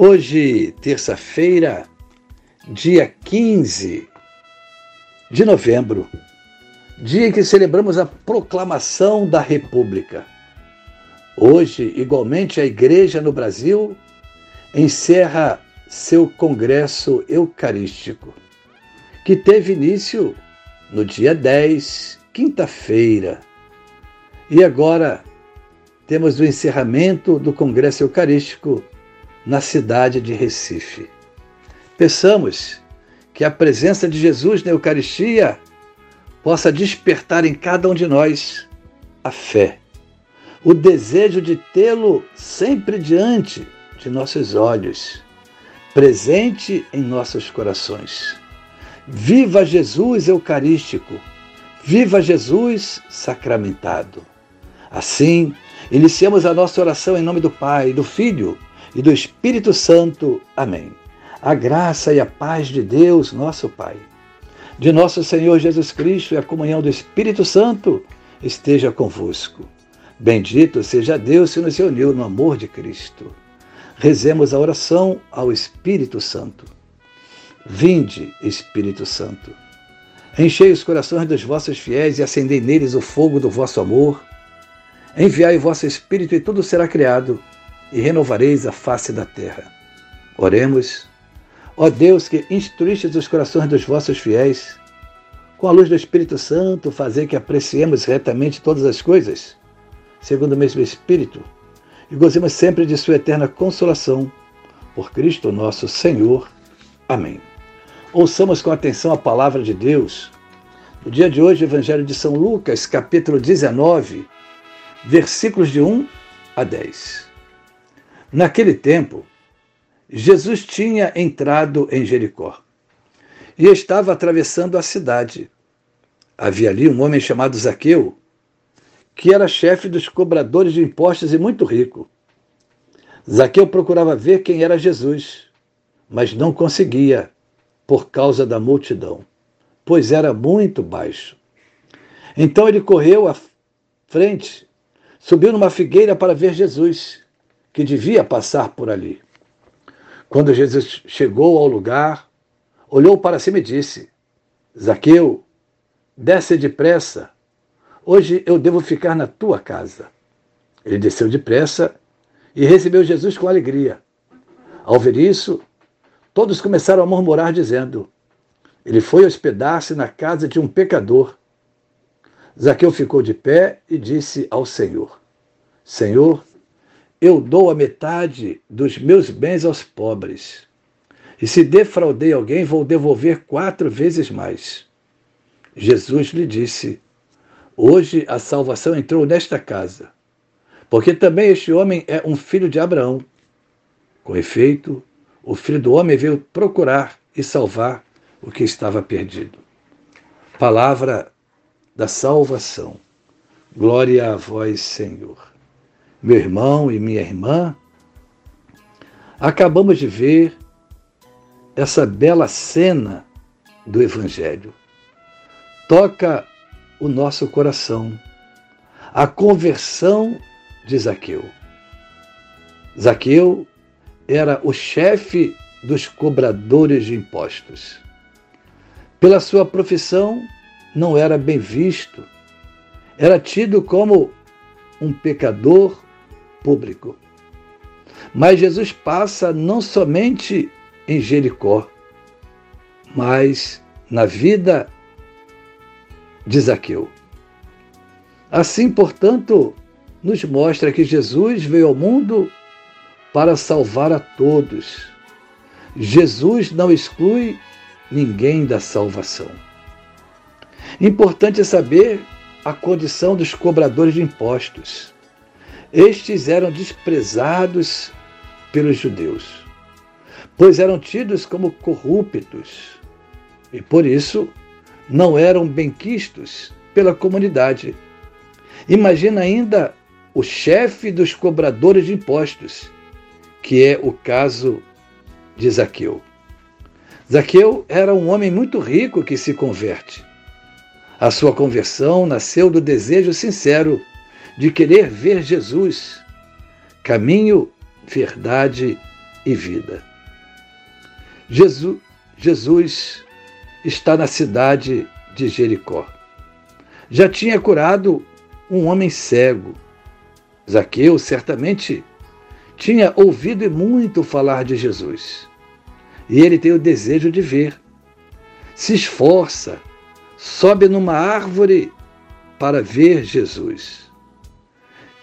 Hoje, terça-feira, dia 15 de novembro, dia em que celebramos a proclamação da República. Hoje, igualmente, a Igreja no Brasil encerra seu Congresso Eucarístico, que teve início no dia 10, quinta-feira. E agora temos o encerramento do Congresso Eucarístico na cidade de Recife. Peçamos que a presença de Jesus na Eucaristia possa despertar em cada um de nós a fé, o desejo de tê-lo sempre diante de nossos olhos, presente em nossos corações. Viva Jesus Eucarístico! Viva Jesus sacramentado! Assim, iniciamos a nossa oração em nome do Pai, do Filho e do Espírito Santo. Amém. A graça e a paz de Deus, nosso Pai, de nosso Senhor Jesus Cristo e a comunhão do Espírito Santo esteja convosco. Bendito seja Deus que nos uniu no amor de Cristo. Rezemos a oração ao Espírito Santo. Vinde, Espírito Santo. Enchei os corações dos vossos fiéis e acendei neles o fogo do vosso amor. Enviai o vosso Espírito e tudo será criado e renovareis a face da terra. Oremos. Ó Deus, que instruístes os corações dos vossos fiéis, com a luz do Espírito Santo, fazer que apreciemos retamente todas as coisas, segundo o mesmo Espírito, e gozemos sempre de Sua eterna consolação. Por Cristo nosso Senhor. Amém. Ouçamos com atenção a palavra de Deus. No dia de hoje, Evangelho de São Lucas, capítulo 19, versículos de 1 a 10. Naquele tempo, Jesus tinha entrado em Jericó e estava atravessando a cidade. Havia ali um homem chamado Zaqueu, que era chefe dos cobradores de impostos e muito rico. Zaqueu procurava ver quem era Jesus, mas não conseguia por causa da multidão, pois era muito baixo. Então ele correu à frente, subiu numa figueira para ver Jesus que devia passar por ali. Quando Jesus chegou ao lugar, olhou para cima e disse: Zaqueu, desce depressa, hoje eu devo ficar na tua casa. Ele desceu depressa e recebeu Jesus com alegria. Ao ver isso, todos começaram a murmurar, dizendo: Ele foi hospedar-se na casa de um pecador. Zaqueu ficou de pé e disse ao Senhor: Senhor, eu dou a metade dos meus bens aos pobres. E se defraudei alguém, vou devolver quatro vezes mais. Jesus lhe disse: Hoje a salvação entrou nesta casa, porque também este homem é um filho de Abraão. Com efeito, o filho do homem veio procurar e salvar o que estava perdido. Palavra da salvação. Glória a vós, Senhor meu irmão e minha irmã, acabamos de ver essa bela cena do Evangelho. Toca o nosso coração. A conversão de Zaqueu. Zaqueu era o chefe dos cobradores de impostos. Pela sua profissão, não era bem visto. Era tido como um pecador público. Mas Jesus passa não somente em Jericó, mas na vida de Zaqueu. Assim, portanto, nos mostra que Jesus veio ao mundo para salvar a todos. Jesus não exclui ninguém da salvação. Importante é saber a condição dos cobradores de impostos. Estes eram desprezados pelos judeus. pois eram tidos como corruptos e por isso não eram benquistos pela comunidade. Imagina ainda o chefe dos cobradores de impostos, que é o caso de Zaqueu. Zaqueu era um homem muito rico que se converte. A sua conversão nasceu do desejo sincero de querer ver Jesus, caminho, verdade e vida. Jesus, Jesus está na cidade de Jericó. Já tinha curado um homem cego. Zaqueu certamente tinha ouvido muito falar de Jesus. E ele tem o desejo de ver. Se esforça, sobe numa árvore para ver Jesus.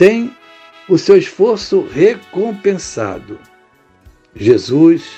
Tem o seu esforço recompensado. Jesus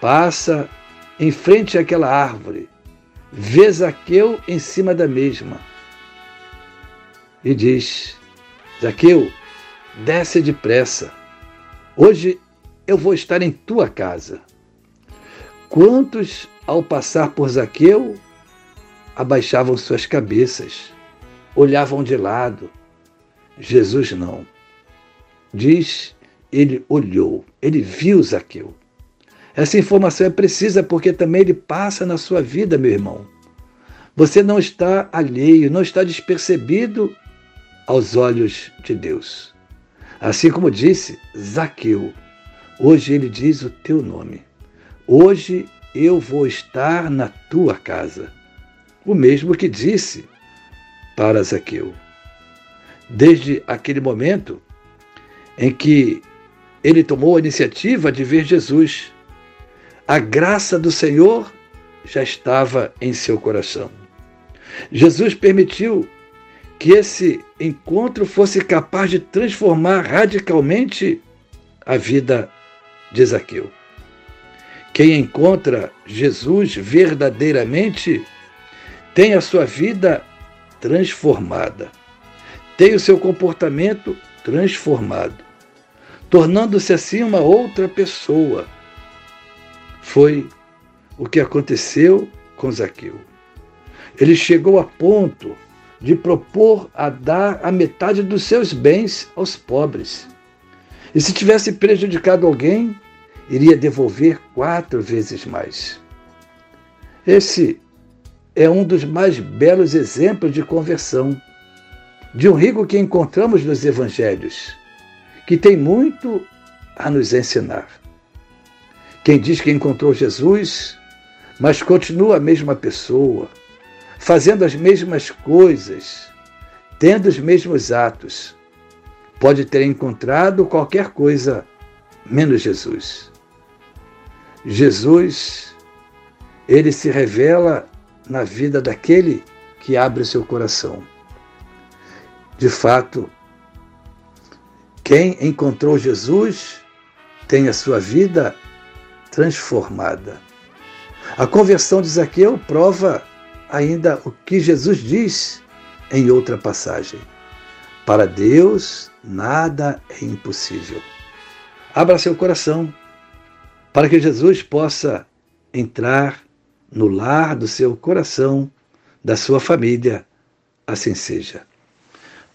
passa em frente àquela árvore, vê Zaqueu em cima da mesma e diz: Zaqueu, desce depressa. Hoje eu vou estar em tua casa. Quantos, ao passar por Zaqueu, abaixavam suas cabeças, olhavam de lado? Jesus não. Diz, ele olhou, ele viu Zaqueu. Essa informação é precisa porque também ele passa na sua vida, meu irmão. Você não está alheio, não está despercebido aos olhos de Deus. Assim como disse Zaqueu, hoje ele diz o teu nome. Hoje eu vou estar na tua casa. O mesmo que disse para Zaqueu. Desde aquele momento em que ele tomou a iniciativa de ver Jesus, a graça do Senhor já estava em seu coração. Jesus permitiu que esse encontro fosse capaz de transformar radicalmente a vida de Zaqueu. Quem encontra Jesus verdadeiramente tem a sua vida transformada, tem o seu comportamento transformado, tornando-se assim uma outra pessoa foi o que aconteceu com Zaqueu. Ele chegou a ponto de propor a dar a metade dos seus bens aos pobres. E se tivesse prejudicado alguém, iria devolver quatro vezes mais. Esse é um dos mais belos exemplos de conversão de um rico que encontramos nos evangelhos, que tem muito a nos ensinar. Quem diz que encontrou Jesus, mas continua a mesma pessoa, fazendo as mesmas coisas, tendo os mesmos atos, pode ter encontrado qualquer coisa menos Jesus. Jesus, ele se revela na vida daquele que abre o seu coração. De fato, quem encontrou Jesus tem a sua vida transformada. A conversão de Zaqueu prova ainda o que Jesus diz em outra passagem: Para Deus nada é impossível. Abra seu coração para que Jesus possa entrar no lar do seu coração, da sua família. Assim seja.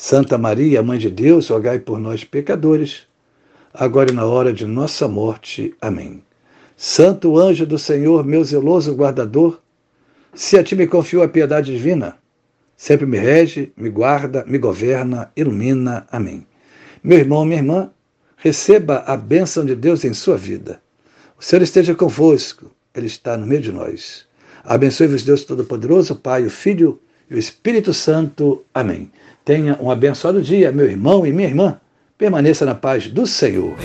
Santa Maria, Mãe de Deus, rogai por nós, pecadores agora e na hora de nossa morte. Amém. Santo anjo do Senhor, meu zeloso guardador, se a ti me confio a piedade divina, sempre me rege, me guarda, me governa, ilumina. Amém. Meu irmão, minha irmã, receba a bênção de Deus em sua vida. O Senhor esteja convosco, Ele está no meio de nós. Abençoe-vos, Deus Todo-Poderoso, Pai, o Filho e o Espírito Santo. Amém. Tenha um abençoado dia, meu irmão e minha irmã. Permaneça na paz do Senhor.